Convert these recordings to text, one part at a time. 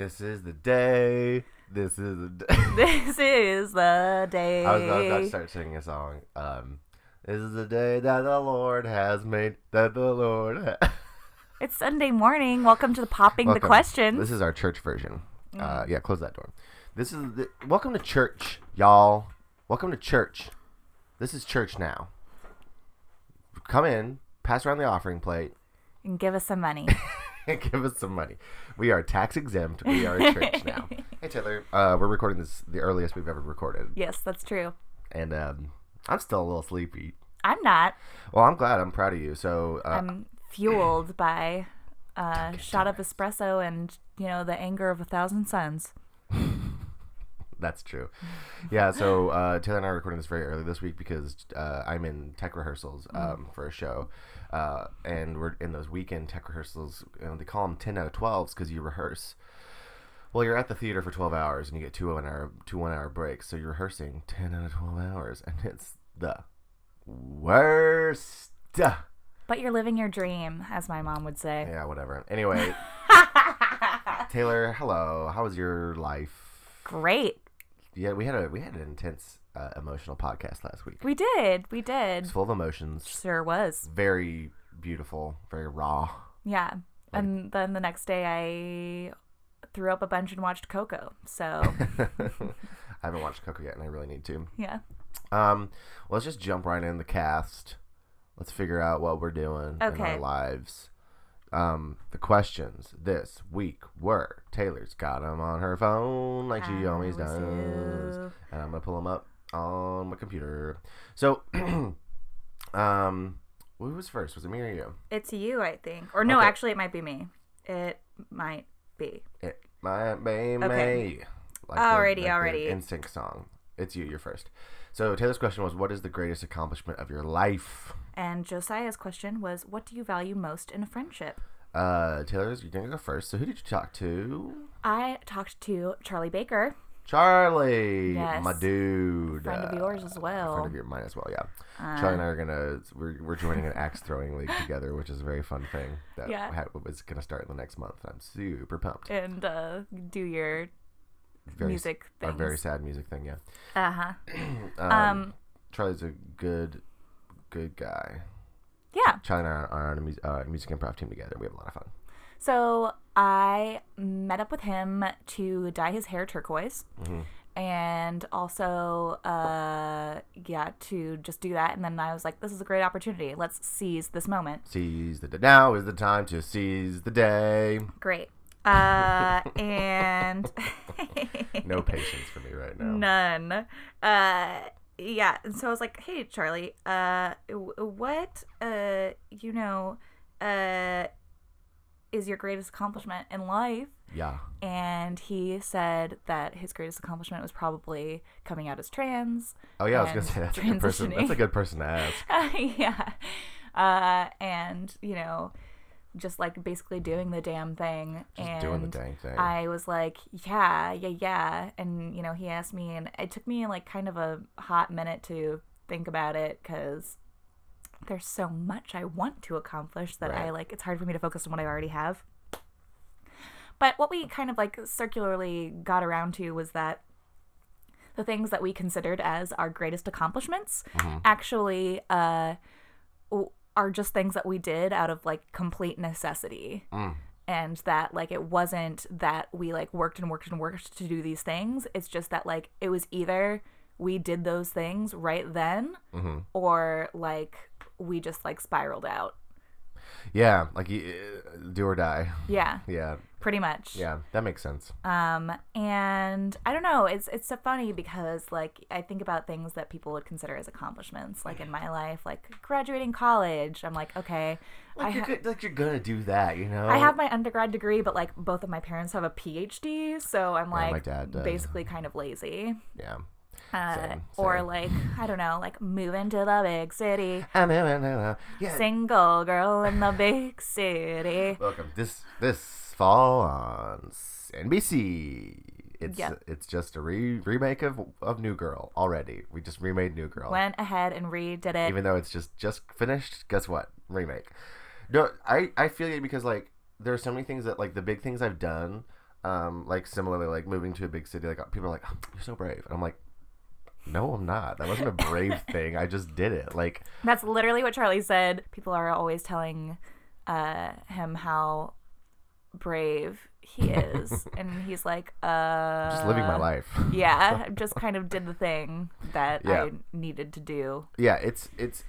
This is the day. This is the day. This is the day. I was, I was about to start singing a song. Um, this is the day that the Lord has made. That the Lord. Ha- It's Sunday morning. Welcome to the popping the Welcome. questions. This is our church version. Uh, Mm. yeah, close that door. This is the, welcome to church, y'all. Welcome to church. This is church now. Come in, pass around the offering plate, and give us some money. give us some money. We are tax exempt. We are a church now. Hey Taylor, uh, we're recording this the earliest we've ever recorded, yes, that's true. and um, I'm still a little sleepy. I'm not. Well, I'm glad. I'm proud of you. So, uh, I'm fueled by a shot of espresso and you know the anger of a thousand suns. That's true. Yeah, so uh, Taylor and I are recording this very early this week because uh, I'm in tech rehearsals um, for a show. Uh, and we're in those weekend tech rehearsals. You know, they call them 10 out of 12s because you rehearse. Well, you're at the theater for 12 hours and you get two one hour, two one hour breaks. So you're rehearsing 10 out of 12 hours. And it's the worst. But you're living your dream, as my mom would say. Yeah, whatever. Anyway, Taylor, hello. How was your life? Great. Yeah, we had a we had an intense uh, emotional podcast last week. We did. We did. It's full of emotions. Sure was. Very beautiful, very raw. Yeah. And then the next day I threw up a bunch and watched Coco. So, I haven't watched Coco yet, and I really need to. yeah. Um, well, let's just jump right in the cast. Let's figure out what we're doing in our lives. Um, the questions this week were Taylor's got them on her phone like she always does, and I'm gonna pull them up on my computer. So, um, who was first? Was it me or you? It's you, I think. Or no, Okay. actually, it might be me. It might be. It might be Okay. me. Like already, the, alrighty. In sync song. It's you. You're first. So Taylor's question was, "What is the greatest accomplishment of your life?" And Josiah's question was, "What do you value most in a friendship?" Uh, Taylor's you're gonna go first. So who did you talk to? I talked to Charlie Baker, Charlie, Yes. my dude. friend of yours as well. Friend of your mine as well. Yeah. Uh, Charlie and I are gonna we're, we're joining an axe throwing league together, which is a very fun thing that Yeah. ha- was gonna start in the next month. I'm super pumped. and uh, do your Very, music a very sad music thing. Yeah. uh huh. Um, Um, Charlie's a good, good guy. yeah. Charlie and I are, on a music, uh, music improv team together. We have a lot of fun. So I met up with him to dye his hair turquoise. Mhm. And also, uh, yeah, to just do that. And then I was like, this is a great opportunity. Let's seize this moment. Seize the day. Now is the time to seize the day. Great. Uh, and No patience for me right now. None. Uh, yeah. And so I was like, hey, Charlie, uh, what, uh, you know, uh, is your greatest accomplishment in life? Yeah. And he said that his greatest accomplishment was probably coming out as trans. Oh yeah, I was gonna say that's a good person. That's a good person to ask. yeah. Uh, and, you know, just like basically doing the damn thing. Just and doing the dang thing. I was like, yeah, yeah, yeah. And, you know, he asked me, and it took me like kind of a hot minute to think about it because there's so much I want to accomplish that I like, it's hard for me to focus on what I already have. But what we kind of like circularly got around to was that the things that we considered as our greatest accomplishments Mhm. actually uh, are just things that we did out of like complete necessity Mm. and that like it wasn't that we like worked and worked and worked to do these things it's just that like it was either we did those things right then Mhm. or like we just like spiraled out Yeah, like do or die. yeah Yeah, pretty much yeah, that makes sense. um and i don't know it's it's so funny because like i think about things that people would consider as accomplishments like in my life like graduating college i'm like okay Like I you're, ha- like you're gonna do that, you know. I have my undergrad degree, but like both of my parents have a PhD, so I'm Yeah, my like dad does. basically kind of lazy. Yeah. Uh, Same, or like I don't know, like moving to the big city, Yeah. single girl in the big city. Welcome. This this fall on NBC. It's Yep. it's just a re- remake of of New Girl already. We just remade New Girl. Went ahead and redid it. Even though it's just just finished, guess what? Remake. No, I I feel it because like there are so many things that like the big things I've done Um, like similarly, like moving to a big city, like people are like, oh, "You're so brave," and I'm like, "No, I'm not. That wasn't a brave thing. I just did it." Like, That's literally what Charlie said. People are always telling uh, him how brave he is, and he's like, "Uh, just living my life. yeah, I just kind of did the thing that Yeah. I needed to do. yeah it's it's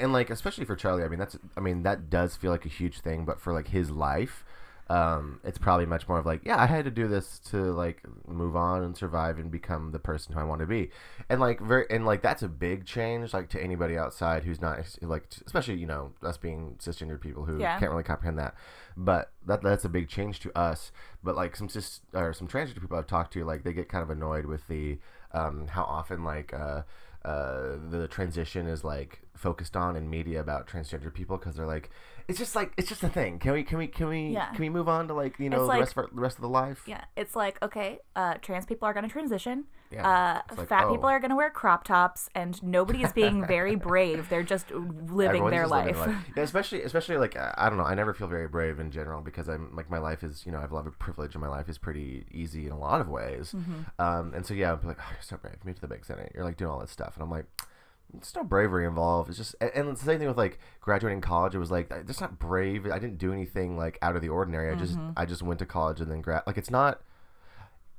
and like especially for charlie i mean that's i mean that does feel like a huge thing but for like his life um it's probably much more of like yeah i had to do this to like move on and survive and become the person who i want to be. And like very and like that's a big change like to anybody outside who's not like especially you know us being cisgender people who Yeah. can't really comprehend that. But that that's a big change to us. But like some cis or some transgender people i've talked to like they get kind of annoyed with the um how often like uh uh, the transition is like focused on in media about transgender people because they're like, it's just like it's just a thing. Can we can we can we Yeah. can we move on to like you know It's the rest of our, the rest of the life? Yeah, it's like okay, uh, trans people are going to transition. Yeah, Uh, like, fat oh. people are going to wear crop tops, and nobody is being very brave. They're just living Everyone's their just living life. Yeah, especially especially like I I don't know. I never feel very brave in general because I'm like my life is you know I have a lot of privilege and my life is pretty easy in a lot of ways. Mm-hmm. Um, and so yeah, I'm like, oh, you're so brave. Move to the big city. You're like doing all this stuff, and I'm like. There's no bravery involved. It's just, and and it's the same thing with like graduating college. It was like, that's not brave. I didn't do anything like out of the ordinary. I just, Mm-hmm. I just went to college and then grad. Like it's not.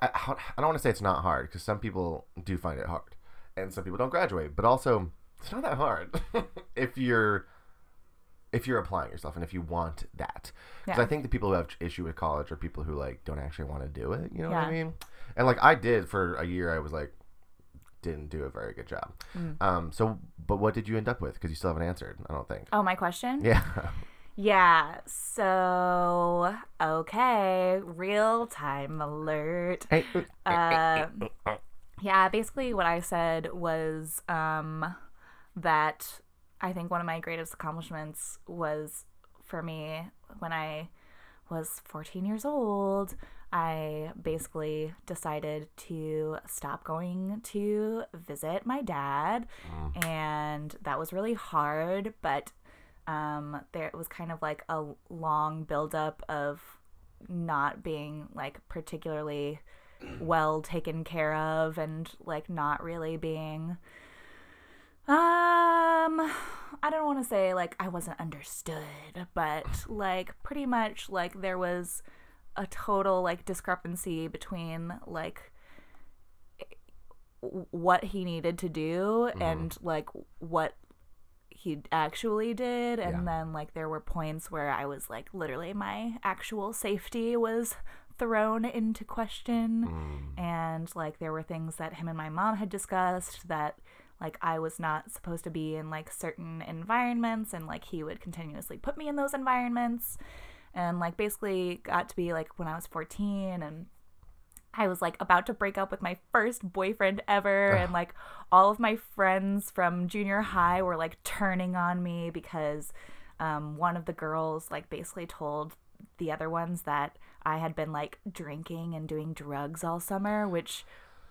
I, I don't want to say it's not hard because some people do find it hard, and some people don't graduate. But also, it's not that hard if you're if you're applying yourself and if you want that. Because Yeah. I think the people who have issue with college are people who like don't actually want to do it. You know what I mean? And like I did for a year, I was like didn't do a very good job. Mm. Um. So, but what did you end up with? Because you still haven't answered. I don't think. Oh, my question? Yeah. Yeah. So, okay, real time alert. hey. Uh, yeah, basically what I said was um, that I think one of my greatest accomplishments was for me when I was 14 years old. I basically decided to stop going to visit my dad, and that was really hard, but um, there it was kind of like a long buildup of not being like particularly well taken care of and like not really being um I don't want to say like I wasn't understood, but like pretty much like there was a total like discrepancy between like what he needed to do and like what he actually did and Yeah. then like there were points where I was like literally my actual safety was thrown into question Mm. and like there were things that him and my mom had discussed that like I was not supposed to be in like certain environments and like he would continuously put me in those environments and like basically got to be like when I was 14 and I was like about to break up with my first boyfriend ever and like all of my friends from junior high were like turning on me because um, one of the girls like basically told the other ones that I had been like drinking and doing drugs all summer, which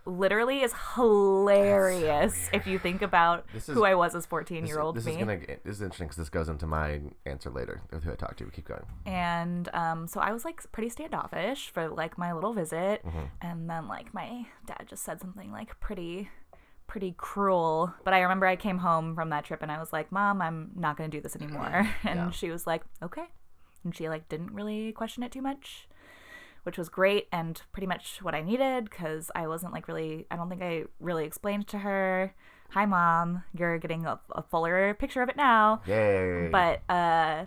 literally is hilarious if you think about This is- who I was as 14 year old. this me. is gonna this is interesting because this goes into my answer later with who I talked to. We keep going. and um, so I was like pretty standoffish for like my little visit, Mm-hmm. and then like my dad just said something like pretty, pretty cruel. But I remember I came home from that trip and I was like, "Mom, I'm not gonna do this anymore," and Yeah. she was like, "Okay," and she like didn't really question it too much. Which was great and pretty much what I needed because I wasn't like really, I don't think I really explained to her, Hi, mom, you're getting a, a fuller picture of it now Yay! but uh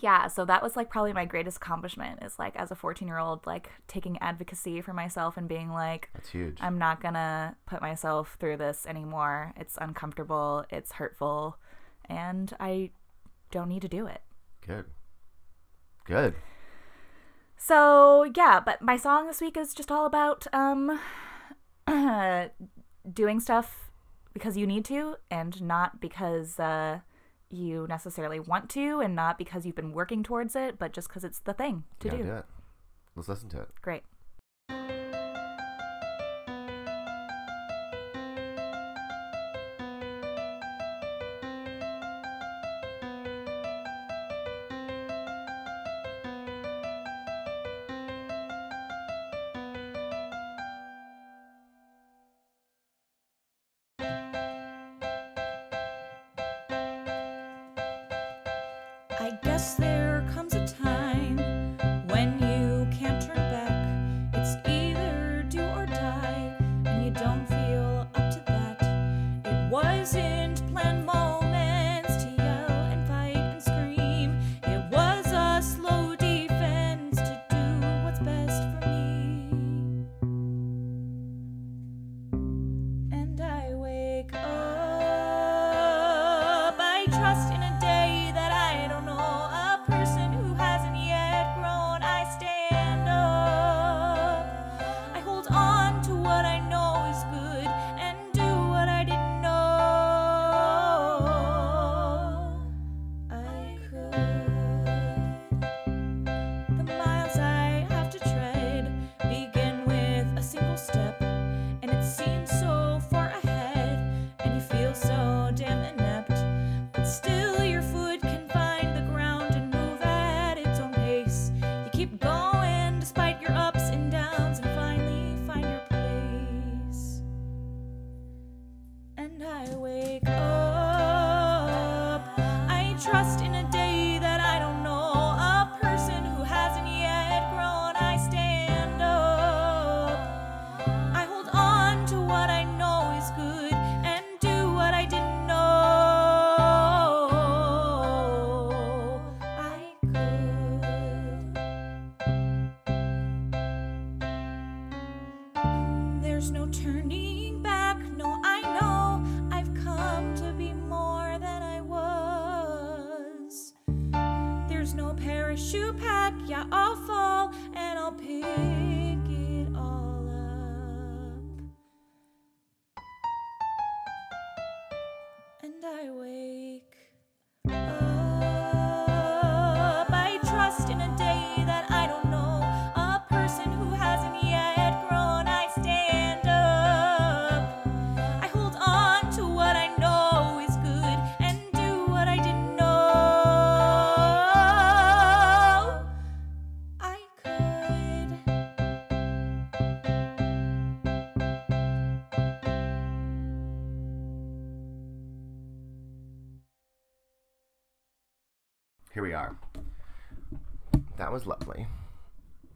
yeah so that was like probably my greatest accomplishment is like as a 14 year old like taking advocacy for myself and being like that's huge. i'm not gonna put myself through this anymore it's uncomfortable it's hurtful and i don't need to do it Good. Good. So yeah but my song this week is just all about um doing stuff because you need to and not because uh you necessarily want to and not because you've been working towards it but just because it's the thing to do do it. Let's listen to it. great guess there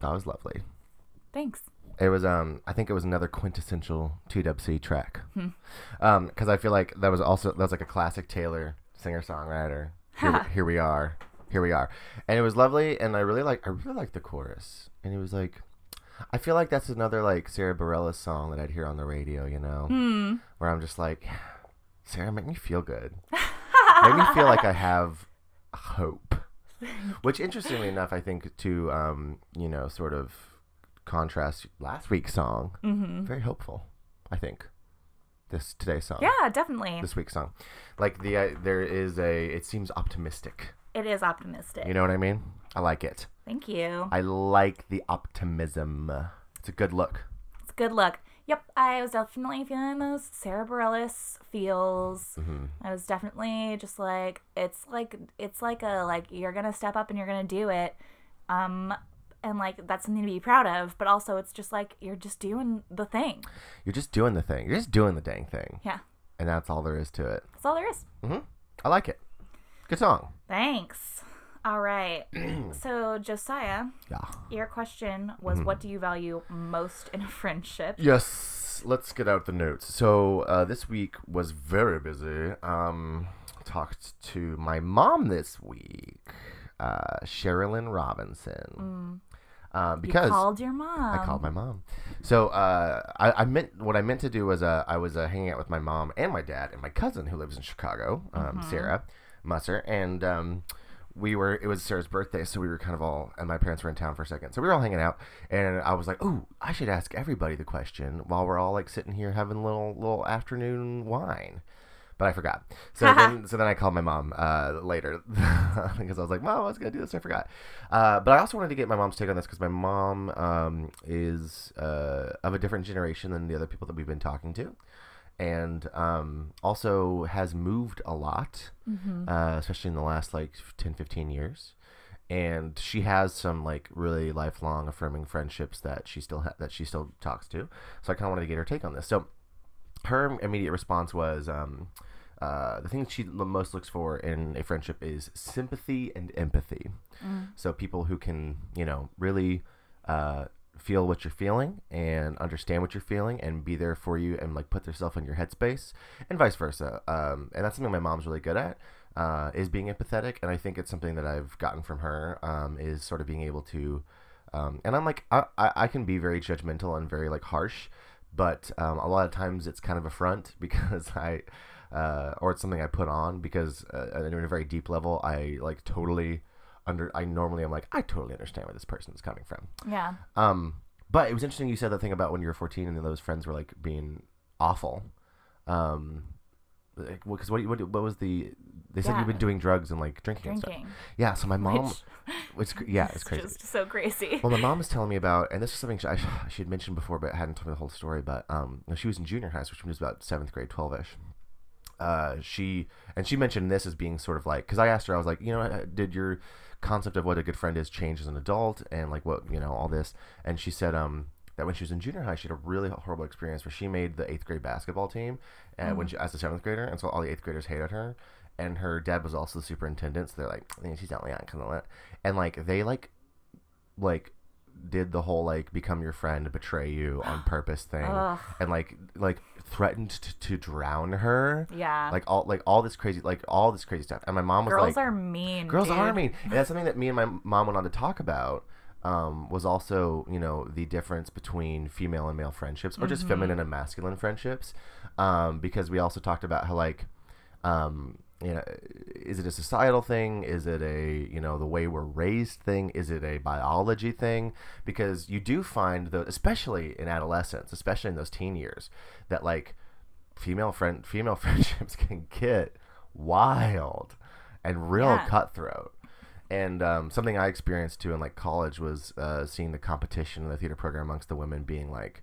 That was lovely. Thanks. It was um I think it was another quintessential TWC track. Um cuz I feel like that was also that was like a classic Taylor singer-songwriter. Here, here we are. Here we are. And it was lovely and I really like I really like the chorus. And it was like I feel like that's another like Sara Bareilles song that I'd hear on the radio, you know, Hmm. where I'm just like Sara, make me feel good. make me feel like I have hope. Which, interestingly enough, I think to um, you know sort of contrast last week's song, Mm-hmm. very hopeful. I think this today's song, Yeah, definitely. this week's song, like the uh, there is a it seems optimistic. It is optimistic. You know what I mean? I like it. Thank you. I like the optimism. It's a good look. It's a good look. Yep, I was definitely feeling those Sara Bareilles feels. hmm I was definitely just like it's like it's like a like you're gonna step up and you're gonna do it, um, and like that's something to be proud of. But also, it's just like you're just doing the thing. You're just doing the thing. You're just doing the dang thing, Yeah, and that's all there is to it. that's all there is. Mm-hmm. I like it. Good song. Thanks. All right. so Josiah, Yeah. your question was, what do you value most in a friendship? Yes, let's get out the notes. So uh, this week was very busy. Um, talked to my mom this week, uh, Sherilyn Robinson, uh, You because called your mom. I called my mom. So uh, I, I meant what I meant to do was uh, I was uh, hanging out with my mom and my dad and my cousin who lives in Chicago, um, Sarah Musser, and um, we were. It was Sarah's birthday, so we were kind of all. And my parents were in town for a second, so we were all hanging out. And I was like, "Oh, I should ask everybody the question while we're all like sitting here having a little little afternoon wine." But I forgot. So then, so then I called my mom uh, later because I was like, "Mom, I was gonna do this. I forgot." Uh, but I also wanted to get my mom's take on this because my mom um, is uh, of a different generation than the other people that we've been talking to, and um, also has moved a lot, uh, especially in the last like 10, 15 years. And she has some like really lifelong affirming friendships that she still ha- that she still talks to. So I kind of wanted to get her take on this. So her immediate response was um, uh, the thing she most looks for in a friendship is sympathy and empathy. So people who can, you know, really uh, feel what you're feeling and understand what you're feeling and be there for you and like put themselves in your headspace and vice versa. Um, and that's something my mom's really good at. Uh, is being empathetic, and I think it's something that I've gotten from her. Um, is sort of being able to, um, and I'm like I, I I can be very judgmental and very like harsh, but um, a lot of times it's kind of a front because I, uh, or it's something I put on because uh, at a very deep level I like totally under. I normally am like I totally understand where this person is coming from. Yeah. Um, but it was interesting you said that thing about when you were 14 and those friends were like being awful. Um, like, because what, what what was the they said Yeah. you've been doing drugs and like drinking, and stuff. Yeah, so my mom, Which- it's yeah, it's It's crazy. just so crazy. Well, my mom was telling me about, and this is something she, I, she had mentioned before, but hadn't told me the whole story. But um, she was in junior high, which was about seventh grade, twelve ish. Uh, she and she mentioned this as being sort of like because I asked her, I was like, you know, uh, did your concept of what a good friend is change as an adult, and like what you know all this? And she said, um, that when she was in junior high, she had a really horrible experience where she made the eighth grade basketball team, and when she as a seventh grader, and so all the eighth graders hated her. And her dad was also the superintendent, so they're like, "Eh, she's not young, because of that. And like they like like did the whole like become your friend betray you on purpose thing Ugh. and like like threatened to, to drown her Yeah. like all like all this crazy like all this crazy stuff and my mom was Girls like are mean. girls dude. are mean and that's something that me and my mom went on to talk about um, was also you know the difference between female and male friendships or just feminine and masculine friendships um, because we also talked about how like um, you know is it a societal thing? Is it a you know the way we're raised thing? Is it a biology thing? Because you do find though especially in adolescence especially in those teen years that like female friend female friendships can get wild and real Yeah. cutthroat. And um, something I experienced too in like college was uh, seeing the competition in the theater program amongst the women being like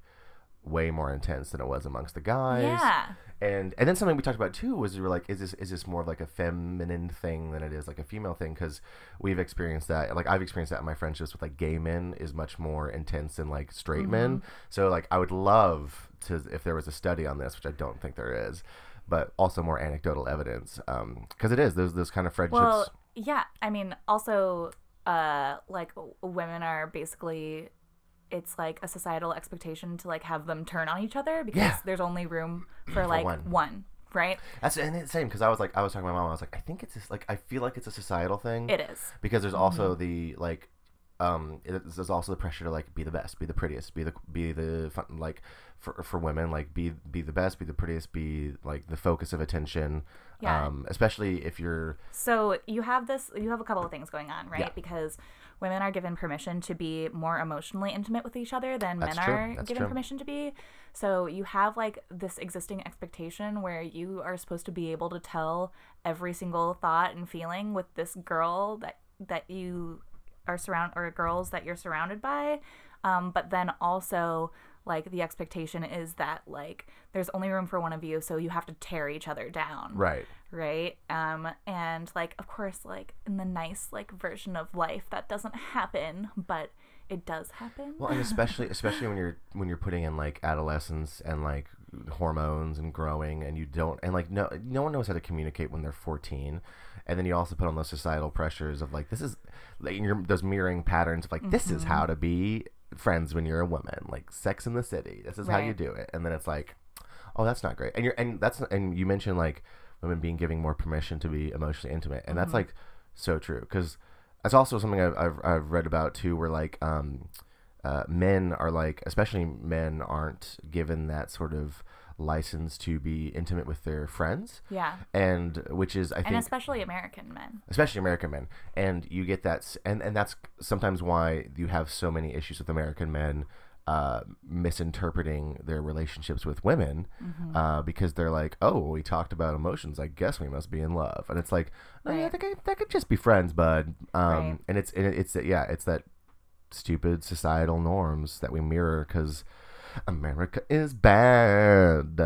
way more intense than it was amongst the guys. Yeah. And and then something we talked about too was we were like, is this is this more of like a feminine thing than it is like a female thing? Because we've experienced that. Like I've experienced that in my friendships with like gay men is much more intense than like straight men. So like I would love to if there was a study on this, which I don't think there is, but also more anecdotal evidence Um, because it is those those kind of friendships. Well, yeah. I mean, also, uh, like women are basically. It's like a societal expectation to like have them turn on each other because Yeah. there's only room for like one. one. right? That's and it's the same because I was like I was talking to my mom. I was like I think it's just like I feel like it's a societal thing. It is. because there's also the like um it, there's also the pressure to like be the best be the prettiest be the be the fun, like for for women like be be the best be the prettiest be like the focus of attention Yeah. um especially if you're So you have this, you have a couple of things going on, right? Yeah. Because women are given permission to be more emotionally intimate with each other than That's men true. are That's given true. permission to be. So you have like this existing expectation where you are supposed to be able to tell every single thought and feeling with this girl that that you are surround or girls that you're surrounded by. Um, but then also like the expectation is that like there's only room for one of you, so you have to tear each other down. Right. Right? Um and like of course like in the nice like version of life that doesn't happen but it does happen. Well and especially especially when you're when you're putting in like adolescence and like hormones and growing and you don't and like no no one knows how to communicate when they're 14 and then you also put on those societal pressures of like this is like you're, those mirroring patterns of like this is how to be friends when you're a woman like sex in the city this is how you do it. And then it's like oh that's not great. And you're and that's and you mentioned like women being giving more permission to be emotionally intimate. And that's like so true. Because that's also something I've, I've, I've read about too where like um uh, men are like especially men aren't given that sort of license to be intimate with their friends. Yeah. And which is i and think And especially american men. Especially American men, and you get that, and and that's sometimes why you have so many issues with American men uh, misinterpreting their relationships with women, Mm-hmm. uh, because they're like, oh, we talked about emotions, I guess we must be in love, and it's like, oh, yeah, that could, that could just be friends, bud, um, Right. and it's and it's yeah, it's that stupid societal norms that we mirror because America is bad.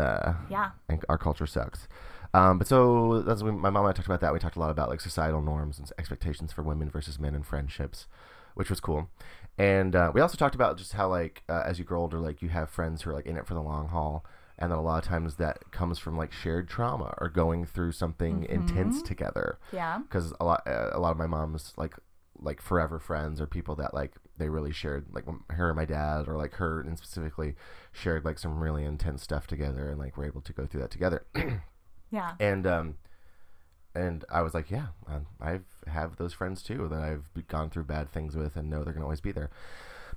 Yeah and our culture sucks. Um, but so that's when my mom and I talked about that. We talked a lot about like societal norms and expectations for women versus men in friendships, which was cool. And uh, we also talked about just how like uh, as you grow older, like you have friends who are like in it for the long haul, and then a lot of times that comes from like shared trauma or going through something intense Mm-hmm. together Yeah. because a lot uh, a lot of my mom's like like forever friends or people that like they really shared like her and my dad or like her and specifically shared like some really intense stuff together and like we're able to go through that together. Yeah. and um and I was like yeah um, I've have those friends too that I've gone through bad things with and know they're gonna always be there.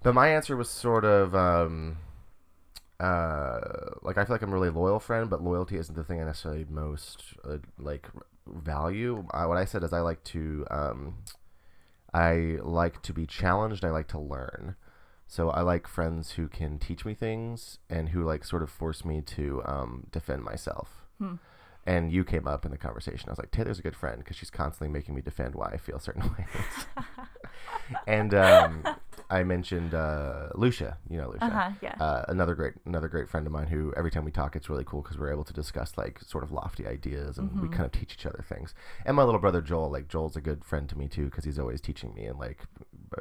But my answer was sort of um uh like I feel like I'm a really loyal friend but loyalty isn't the thing I necessarily most uh, like value. I, what I said is I like to um I like to be challenged I like to learn. So I like friends who can teach me things and who like sort of force me to um defend myself. Hmm. and you came up in the conversation. I was like Taylor's a good friend because she's constantly making me defend why I feel certain ways. And um I mentioned uh Lucia you know Lucia Uh huh. Yeah. uh, another great another great friend of mine who every time we talk it's really cool because we're able to discuss like sort of lofty ideas and we Mhm. kind of teach each other things and my little brother joel like joel's a good friend to me too because he's always teaching me and like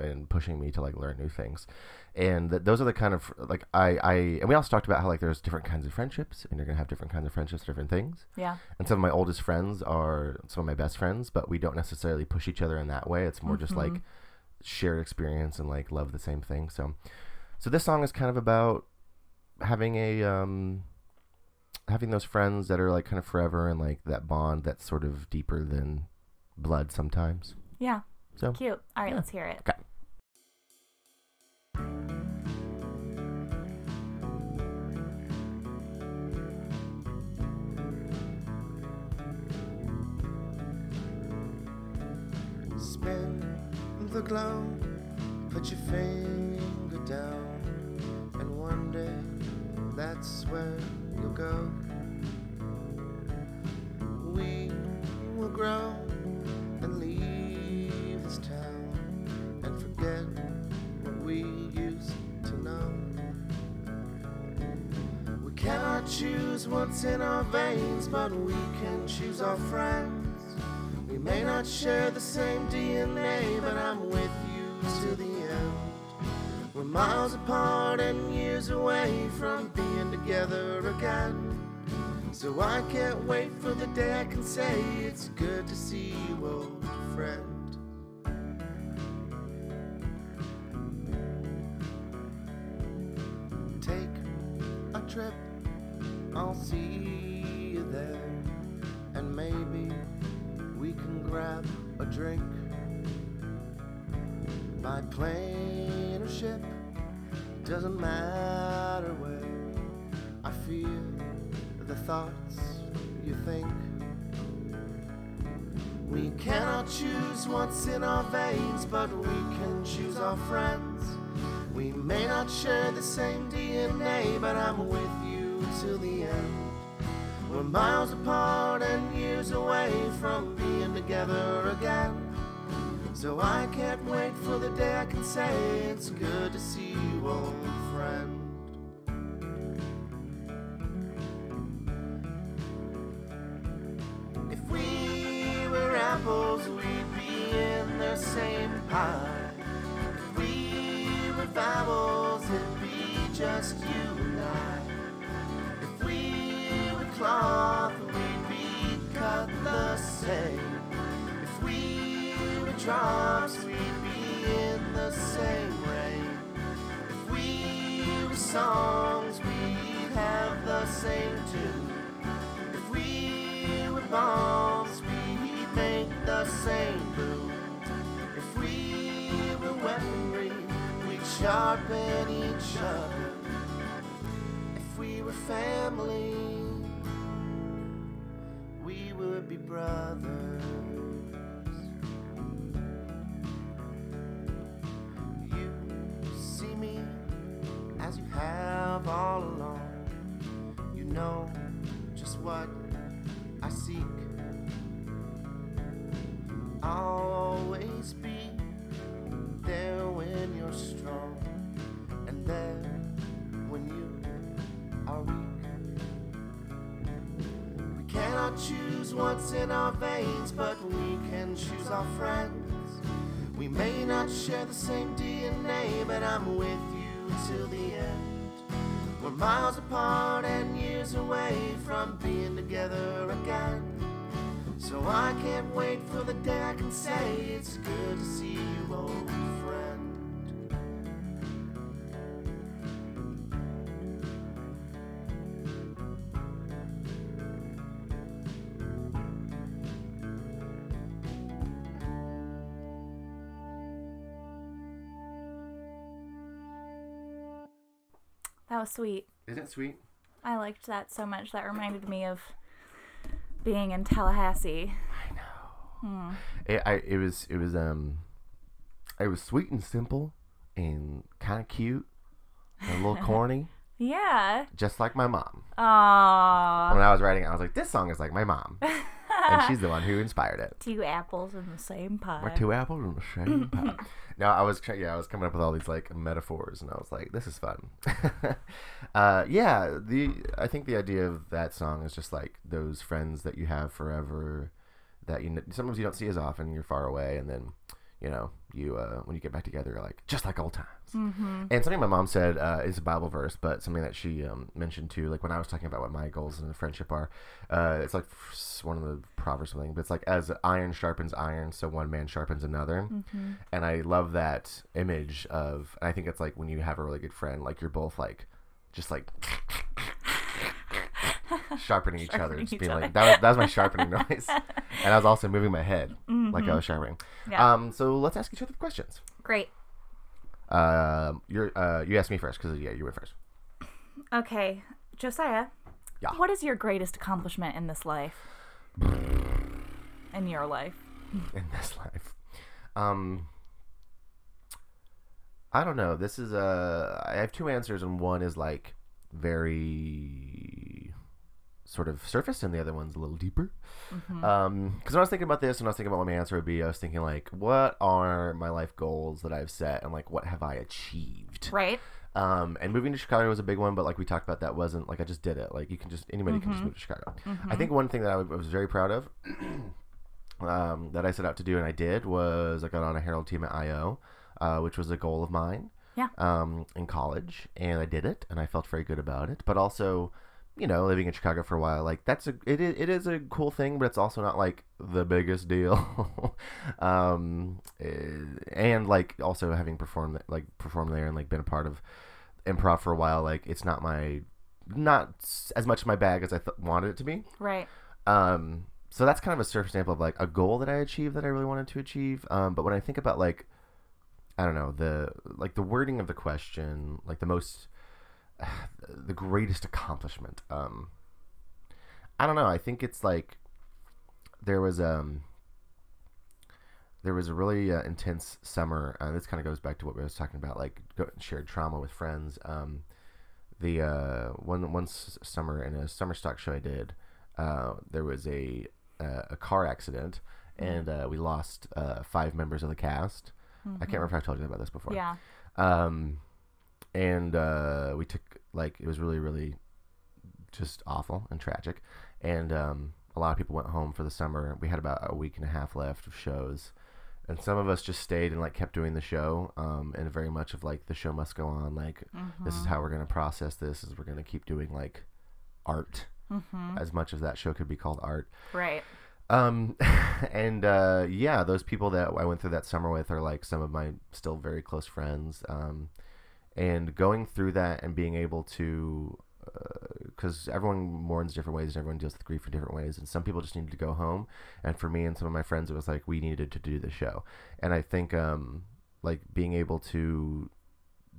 and pushing me to like learn new things and th- those are the kind of like i i and we also talked about how like there's different kinds of friendships and you're gonna have different kinds of friendships different things yeah. and some of my oldest friends are some of my best friends but we don't necessarily push each other in that way it's more just like Mhm. Shared experience and like love the same thing so so this song is kind of about having a um having those friends that are like kind of forever and like that bond that's sort of deeper than blood sometimes Yeah. so Cute. All right. Yeah. Let's hear it. Okay. Spin the globe, put your finger down, and one day that's where you'll go. We will grow and leave this town and forget what we used to know. We cannot choose what's in our veins, but we can choose our friends. We may not share the same DNA, but I'm with you to the end. We're miles apart and years away from being together again. So I can't wait for the day I can say it's good to see you, old friend. What's in our veins, but we can choose our friends. We may not share the same DNA, but I'm with you till the end. We're miles apart and years away from being together again. So I can't wait for the day I can say it's good to see you, old friend. If we were apples, the If we were vowels, it'd be just you and I. If we were cloth, we'd be cut the same. If we were drops, we'd be in the same rain. If we were songs, we'd have the same tune. If we were bombs, we'd make the same sharpen each other. If we were family, we would be brothers. What's in our veins, but we can choose our friends. We may not share the same DNA, but I'm with you till the end. We're miles apart and years away from being together again. So I can't wait for the day I can say it's good to see you, old friend. Sweet. Isn't it sweet? I liked that so much. That reminded me of being in Tallahassee. I know. It, I, it was it was um, it was sweet and simple, and kind of cute, and a little corny, Yeah. just like my mom. Aww. When I was writing, I was like, this song is like my mom, and she's the one who inspired it. Two apples in the same pie. We're two apples in the same pie. No, I was yeah, I was coming up with all these like metaphors, and I was like, this is fun. uh, yeah, the I think the idea of that song is just like those friends that you have forever, that you sometimes you don't see as often. You're far away, and then you know you uh, when you get back together, you're like just like old times. Mm-hmm. And something my mom said uh, is a Bible verse, but something that she um, mentioned too, like when I was talking about what my goals in a friendship are, uh, it's like one of the proverbs or something, but it's like as iron sharpens iron, so one man sharpens another. Mm-hmm. And I love that image of, and I think it's like when you have a really good friend, like you're both like, just like sharpening each other, Sharpening just each being other. like that was that was my sharpening noise, and I was also moving my head like I was sharpening. Mm-hmm. Yeah. Um, so let's ask each other questions. Great. Um, you're uh, you asked me first because yeah, you went first. Okay, Josiah. Yeah. What is your greatest accomplishment in this life? In your life. in this life. Um, I don't know. This is a. I have two answers, and one is like very sort of surface, and the other one's a little deeper. Um, because when I was thinking about this, and I was thinking about what my answer would be, I was thinking like, what are my life goals that I've set, and like, what have I achieved? Right. Um, and moving to Chicago was a big one, but like we talked about, that wasn't like I just did it. Like you can just anybody can just move to Chicago. I think one thing that I was very proud of, um, that I set out to do and I did was I got on a Harold team at IO, uh, which was a goal of mine. Yeah. Um, in college, and I did it, and I felt very good about it. But also, you know, living in Chicago for a while, like that's a it is, it is a cool thing, but it's also not like the biggest deal. um, eh, and like also having performed like performed there and like been a part of improv for a while, like it's not my not as much my bag as I th- wanted it to be. Right. Um, so that's kind of a surface example of like a goal that I achieved that I really wanted to achieve. Um, but when I think about like, I don't know the like the wording of the question, like the most, the greatest accomplishment. Um, I don't know. I think it's like there was um there was a really uh, intense summer. Uh, this kind of goes back to what we was talking about, like shared trauma with friends. Um, the uh, one one summer in a summer stock show I did, uh, there was a uh, a car accident, and uh, we lost uh, five members of the cast. I can't remember if I told you about this before. Yeah. Um, and uh, we took like it was really really just awful and tragic, and um, a lot of people went home for the summer. We had about a week and a half left of shows, and some of us just stayed and like kept doing the show. Um, and very much of like the show must go on. Like this is how we're gonna process this. Is we're gonna keep doing like art Mm-hmm. as much as that show could be called art. Right. Um, and uh, yeah, those people that I went through that summer with are like some of my still very close friends. Um, and going through that and being able to, because everyone mourns different ways and everyone deals with grief in different ways, and some people just needed to go home. And for me and some of my friends, it was like we needed to do the show. And I think, um, like being able to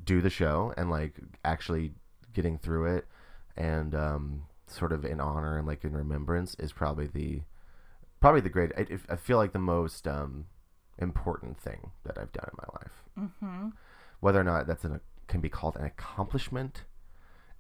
do the show and like actually getting through it and um, sort of in honor and like in remembrance is probably the probably the great I, I feel like the most um, important thing that I've done in my life Mm-hmm. whether or not that's an can be called an accomplishment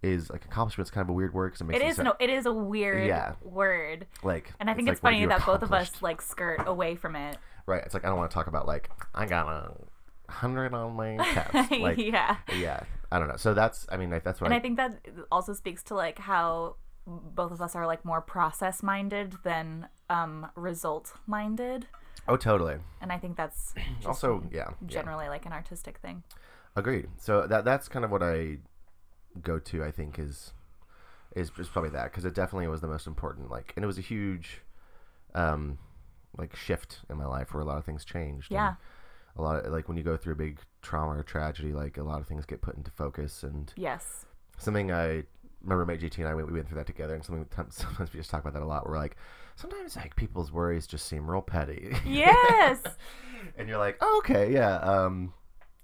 is like accomplishment's kind of a weird word because it makes It it is no, it is a weird Yeah. word, like and I think it's, like, funny that both of us like skirt away from it. right it's like I don't want to talk about like I got a hundred on my test like yeah. yeah I don't know so that's I mean like, that's what And I, I think that also speaks to like how both of us are like more process minded than um result minded, oh totally and I think that's also yeah, yeah. generally like an artistic thing. Agreed. So that that's kind of what I go to, I think, is is is probably that because it definitely was the most important. Like, and it was a huge, um, like shift in my life where a lot of things changed. Yeah. a lot of like when you go through a big trauma or tragedy, like a lot of things get put into focus and Yes. something I remember my roommate JT and I we we went through that together, and something sometimes we just talk about that a lot. We're like, sometimes like people's worries just seem real petty. Yes. and you're like, oh, okay, yeah, um,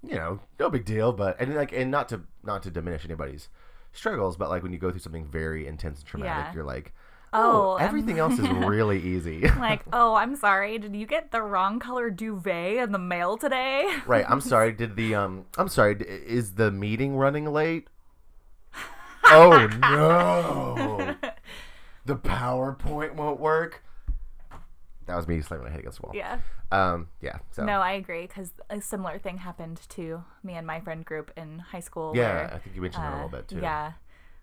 you know, no big deal, but and like and not to not to diminish anybody's struggles, but like when you go through something very intense and traumatic, Yeah. you're like, Oh, oh, everything else is really easy. like, oh, I'm sorry. Did you get the wrong color duvet in the mail today? right. I'm sorry. Did the um? I'm sorry. Is the meeting running late? oh no! The PowerPoint won't work. That was me slamming my head against the wall. yeah. Um. Yeah. So. No, I agree because a similar thing happened to me and my friend group in high school. Yeah, where, I think you mentioned that a uh, little bit too. Yeah,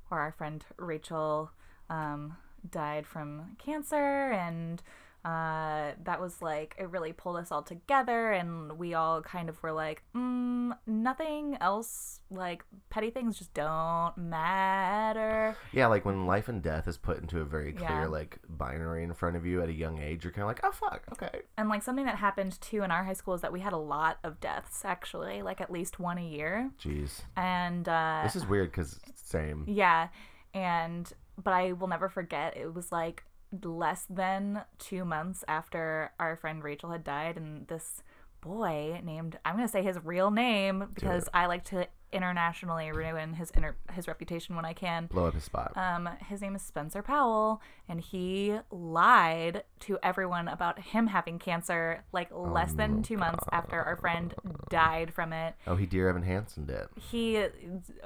where our friend Rachel um, died from cancer, and uh, that was like it really pulled us all together, and we all kind of were like, mm, nothing else. Like petty things just don't matter. Yeah, like when life and death is put into a very clear Yeah. like binary in front of you at a young age, you're kind of like, oh fuck, okay. And like something that happened too in our high school is that we had a lot of deaths actually, like at least one a year, Jeez, and uh, this is weird because same. Yeah. And but I will never forget it was like less than 2 months after our friend Rachel had died and this boy named I'm going to say his real name because I like to internationally ruin his inter- his reputation when I can. Blow up his spot. Um, his name is Spencer Powell, and he lied to everyone about him having cancer like less than two months after our friend died from it oh, he Dear Evan Hansen did. he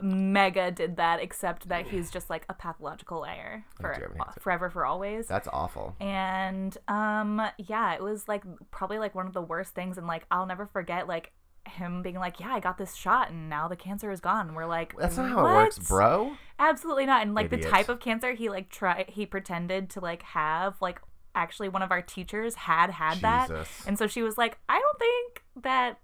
mega did that except that he's just like a pathological liar for dear, Evan Hansen. forever for always That's awful. and um yeah it was like probably like one of the worst things and like i'll never forget like him being like yeah i got this shot and now the cancer is gone. We're like That's not how it works, bro. absolutely not. And like the type of cancer he like try he pretended to like have like actually one of our teachers had had that. And so she was like i don't think that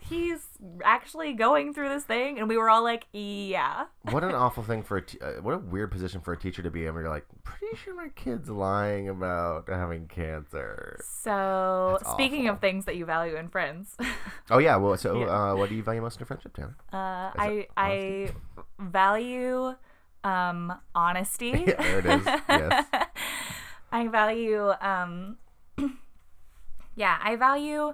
he's actually going through this thing and we were all like yeah What an awful thing for a uh, what a weird position for a teacher to be in. Where you're like, pretty sure my kid's lying about having cancer. so That's speaking awful. of things that you value in friends Oh yeah. Well, so Yeah. uh, what do you value most in a friendship, Taylor? uh, i i value um honesty Yeah, there it is. Yes. i value um yeah i value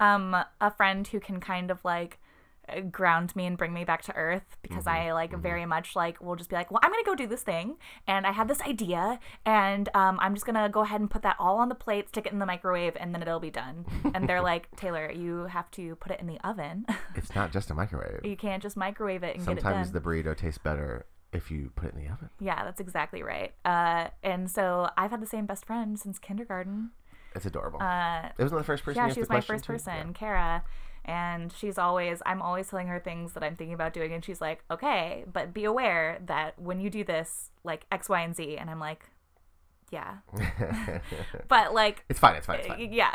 um a friend who can kind of like uh, ground me and bring me back to earth because Mm-hmm, I like very much like will just be like, well, I'm gonna go do this thing, and I have this idea, and um, I'm just gonna go ahead and put that all on the plate, stick it in the microwave, and then it'll be done. And they're like, Taylor, you have to put it in the oven. It's not just a microwave. you can't just microwave it and Sometimes get it done. the burrito tastes better if you put it in the oven. yeah, that's exactly right. Uh, and so I've had the same best friend since kindergarten. It's adorable. Uh, it wasn't the first person. yeah, she was my first to? person, Yeah. Kara. And she's always, I'm always telling her things that I'm thinking about doing. And she's like, okay, but be aware that when you do this, like X, Y, and Z. And I'm like, yeah. But like, it's fine. It's fine. It's fine. yeah.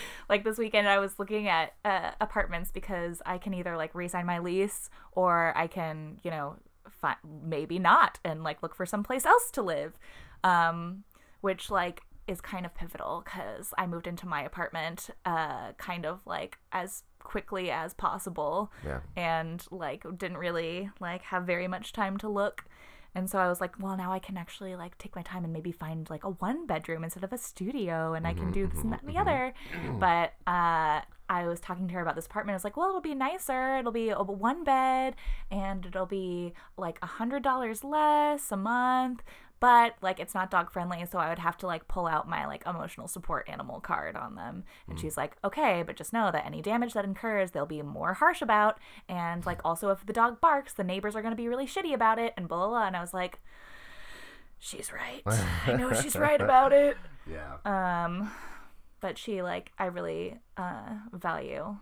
like this weekend, I was looking at uh, apartments because I can either like resign my lease or I can, you know, fi- maybe not and like look for someplace else to live. Um, which like is kind of pivotal because I moved into my apartment uh, kind of like as quickly as possible Yeah. and like didn't really like have very much time to look and so i was like well now i can actually like take my time and maybe find like a one bedroom instead of a studio and i can do this and that and the other but uh I was talking to her about this apartment. I was like, well, it'll be nicer. It'll be a one bed and it'll be like a hundred dollars less a month. But like it's not dog friendly, so I would have to like pull out my like emotional support animal card on them. And she's like, okay, but just know that any damage that incurs, they'll be more harsh about. And like also if the dog barks, the neighbors are gonna be really shitty about it and blah blah blah. And I was like, she's right. I know she's right about it. Yeah. Um, but she like I really uh, value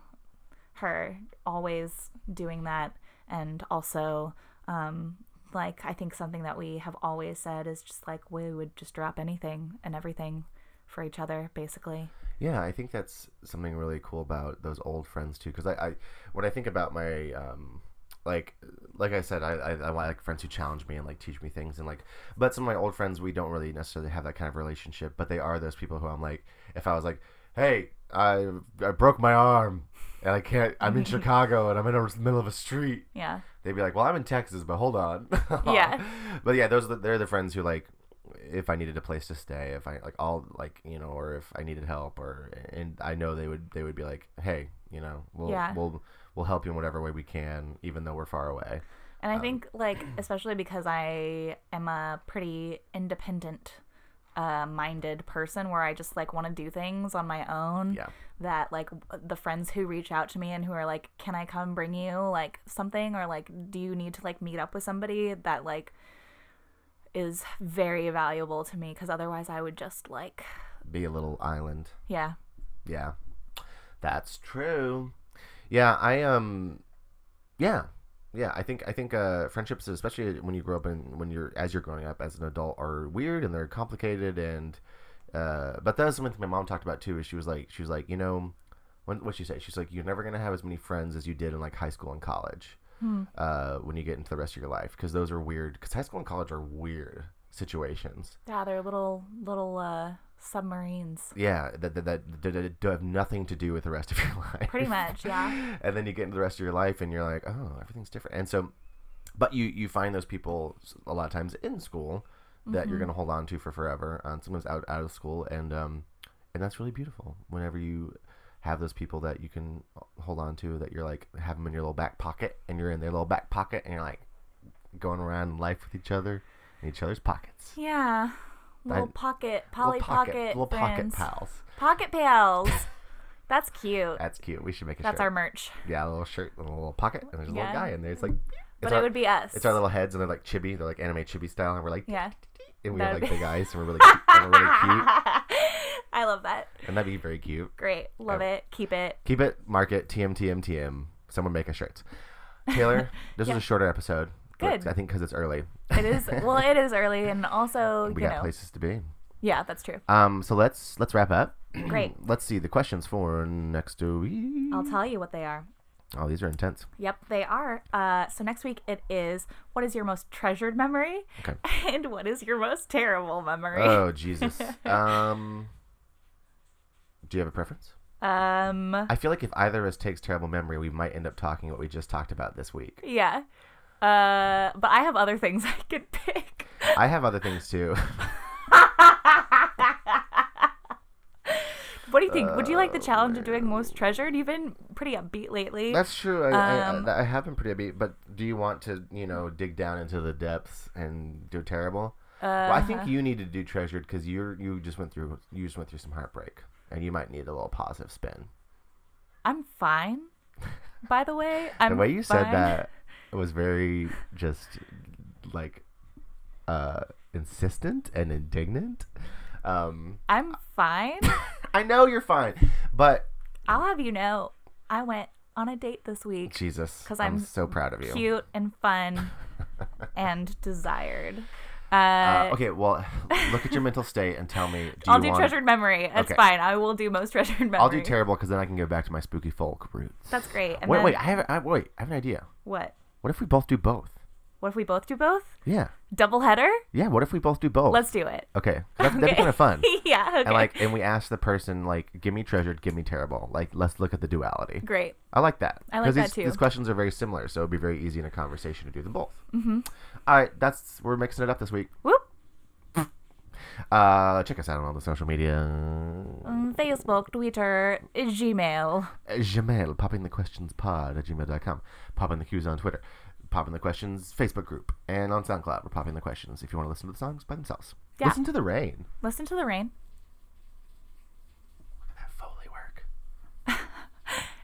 her always doing that, and also um, like I think something that we have always said is just like we would just drop anything and everything for each other, basically. Yeah, I think that's something really cool about those old friends too. Because I, I, when I think about my um, like like I said, I, I I like friends who challenge me and like teach me things and like. But some of my old friends, we don't really necessarily have that kind of relationship. But they are those people who I'm like, if I was like, hey, I I broke my arm and I can't. I'm in Chicago and I'm in the middle of a street. Yeah. They'd be like, well, I'm in Texas, but hold on. Yeah. But yeah, those are the, they're the friends who like. If I needed a place to stay, if I like all like you know, or if I needed help, or and I know they would they would be like, hey, you know, we'll Yeah. we'll we'll help you in whatever way we can, even though we're far away. And Um, I think, like, especially because I am a pretty independent uh, minded person where I just like want to do things on my own. Yeah. That like the friends who reach out to me and who are like, "Can I come bring you like something?" or like, "Do you need to like meet up with somebody?" That like is very valuable to me because otherwise I would just like, Be a little island. yeah, Yeah, that's true. Yeah, I um, yeah, yeah. I think I think uh, friendships, especially when you grow up and when you're as you're growing up as an adult, are weird and they're complicated and. Uh, but that was something my mom talked about too. Is she was like, she was like, you know, when what she said She's like, you're never gonna have as many friends as you did in like high school and college. Uh, when you get into the rest of your life, because those are weird. Because high school and college are weird situations. yeah, they're little little uh, submarines. Yeah, that that, that, that, do have nothing to do with the rest of your life. Pretty much, yeah. and then you get into the rest of your life, and you're like, oh, everything's different. And so, but you you find those people a lot of times in school that you're gonna hold on to for forever. Um, sometimes out out of school, and um, and that's really beautiful. Whenever you have those people that you can hold on to, that you're like have them in your little back pocket, and you're in their little back pocket, and you're like going around life with each other in each other's pockets. Yeah. Little pocket, Polly little Pocket, little pocket friends. pals. Pocket pals. That's cute. That's cute. We should make a shirt. That's shirt. our merch. Yeah, a little shirt, a little pocket, and there's a Yeah. little guy in there. It's like, But it's it our, would be us. it's our little heads, and they're like chibi. They're like anime chibi style, and we're like, Yeah. and we have That'd like be- big eyes, and we're really, cute, and we're really cute, I love that. and that'd be very cute. Great. Love it. Keep it. Keep it, mark it, TM, TM, TM. Someone make a shirt. Taylor, this was a shorter episode. But Good. I think because it's early. It is well, it is early and also, we you got know. places to be. Yeah, that's true. Um, so let's let's wrap up. Great. let's see the questions for next week. I'll tell you what they are. Oh, these are intense. Yep, they are. Uh, so next week it is what is your most treasured memory Okay. and what is your most terrible memory? Oh Jesus. um, do you have a preference? um, I feel like if either of us takes terrible memory, we might end up talking what we just talked about this week. yeah. Uh, but I have other things I could pick. I have other things too. What do you think? Would you like the challenge of doing most treasured? You've been pretty upbeat lately. That's true. I, Um, I, I have been pretty upbeat, but do you want to, you know, dig down into the depths and do terrible? well, I think Uh-huh. you need to do treasured because you're you just went through you just went through some heartbreak, and you might need a little positive spin. I'm fine. By the way, I'm the way you said that was very just like uh insistent and indignant. Um, I'm fine. I know you're fine, but I'll have you know, I went on a date this week. Jesus, 'Cause I'm, I'm so proud of you. Cute and fun and desired. Uh, Uh, okay, well, look at your mental state and tell me. Do I'll do want, treasured memory. That's Okay. fine. I will do most treasured memory. I'll do terrible because then I can go back to my spooky folk roots. That's great. And wait, then, wait, I have, I, wait, I have an idea. what? What if we both do both? What if we both do both? Yeah, Double header? yeah. What if we both do both? Let's do it. Okay, that, that'd be kind of fun. yeah. Okay. And like, and we ask the person like, "Give me treasured, give me terrible." Like, let's look at the duality. Great. I like that. I like that these, too. These questions are very similar, so it'd be very easy in a conversation to do them both. Mm-hmm. All right, that's we're mixing it up this week. Whoop. Uh, check us out on all the social media. Um, Facebook, Twitter, Gmail. Uh, Gmail, popping the questions pod at gmail.com. Popping the cues on Twitter. Popping the questions Facebook group. And on SoundCloud, we're popping the questions if you want to listen to the songs by themselves. Yeah. Listen to the rain. Listen to the rain. That Foley work.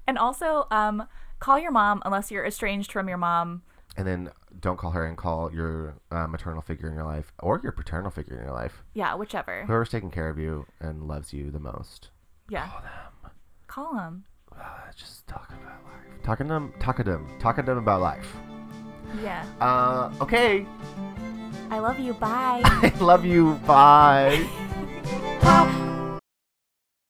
And also, um, call your mom unless you're estranged from your mom. And then don't call her and call your uh, maternal figure in your life or your paternal figure in your life. Yeah, whichever. Whoever's taking care of you and loves you the most. Yeah. Call them. Call them. Uh, just talk about life. Talking to them, talking to them, talking to them about life. Yeah. Uh, okay. I love you. Bye. I love you. Bye.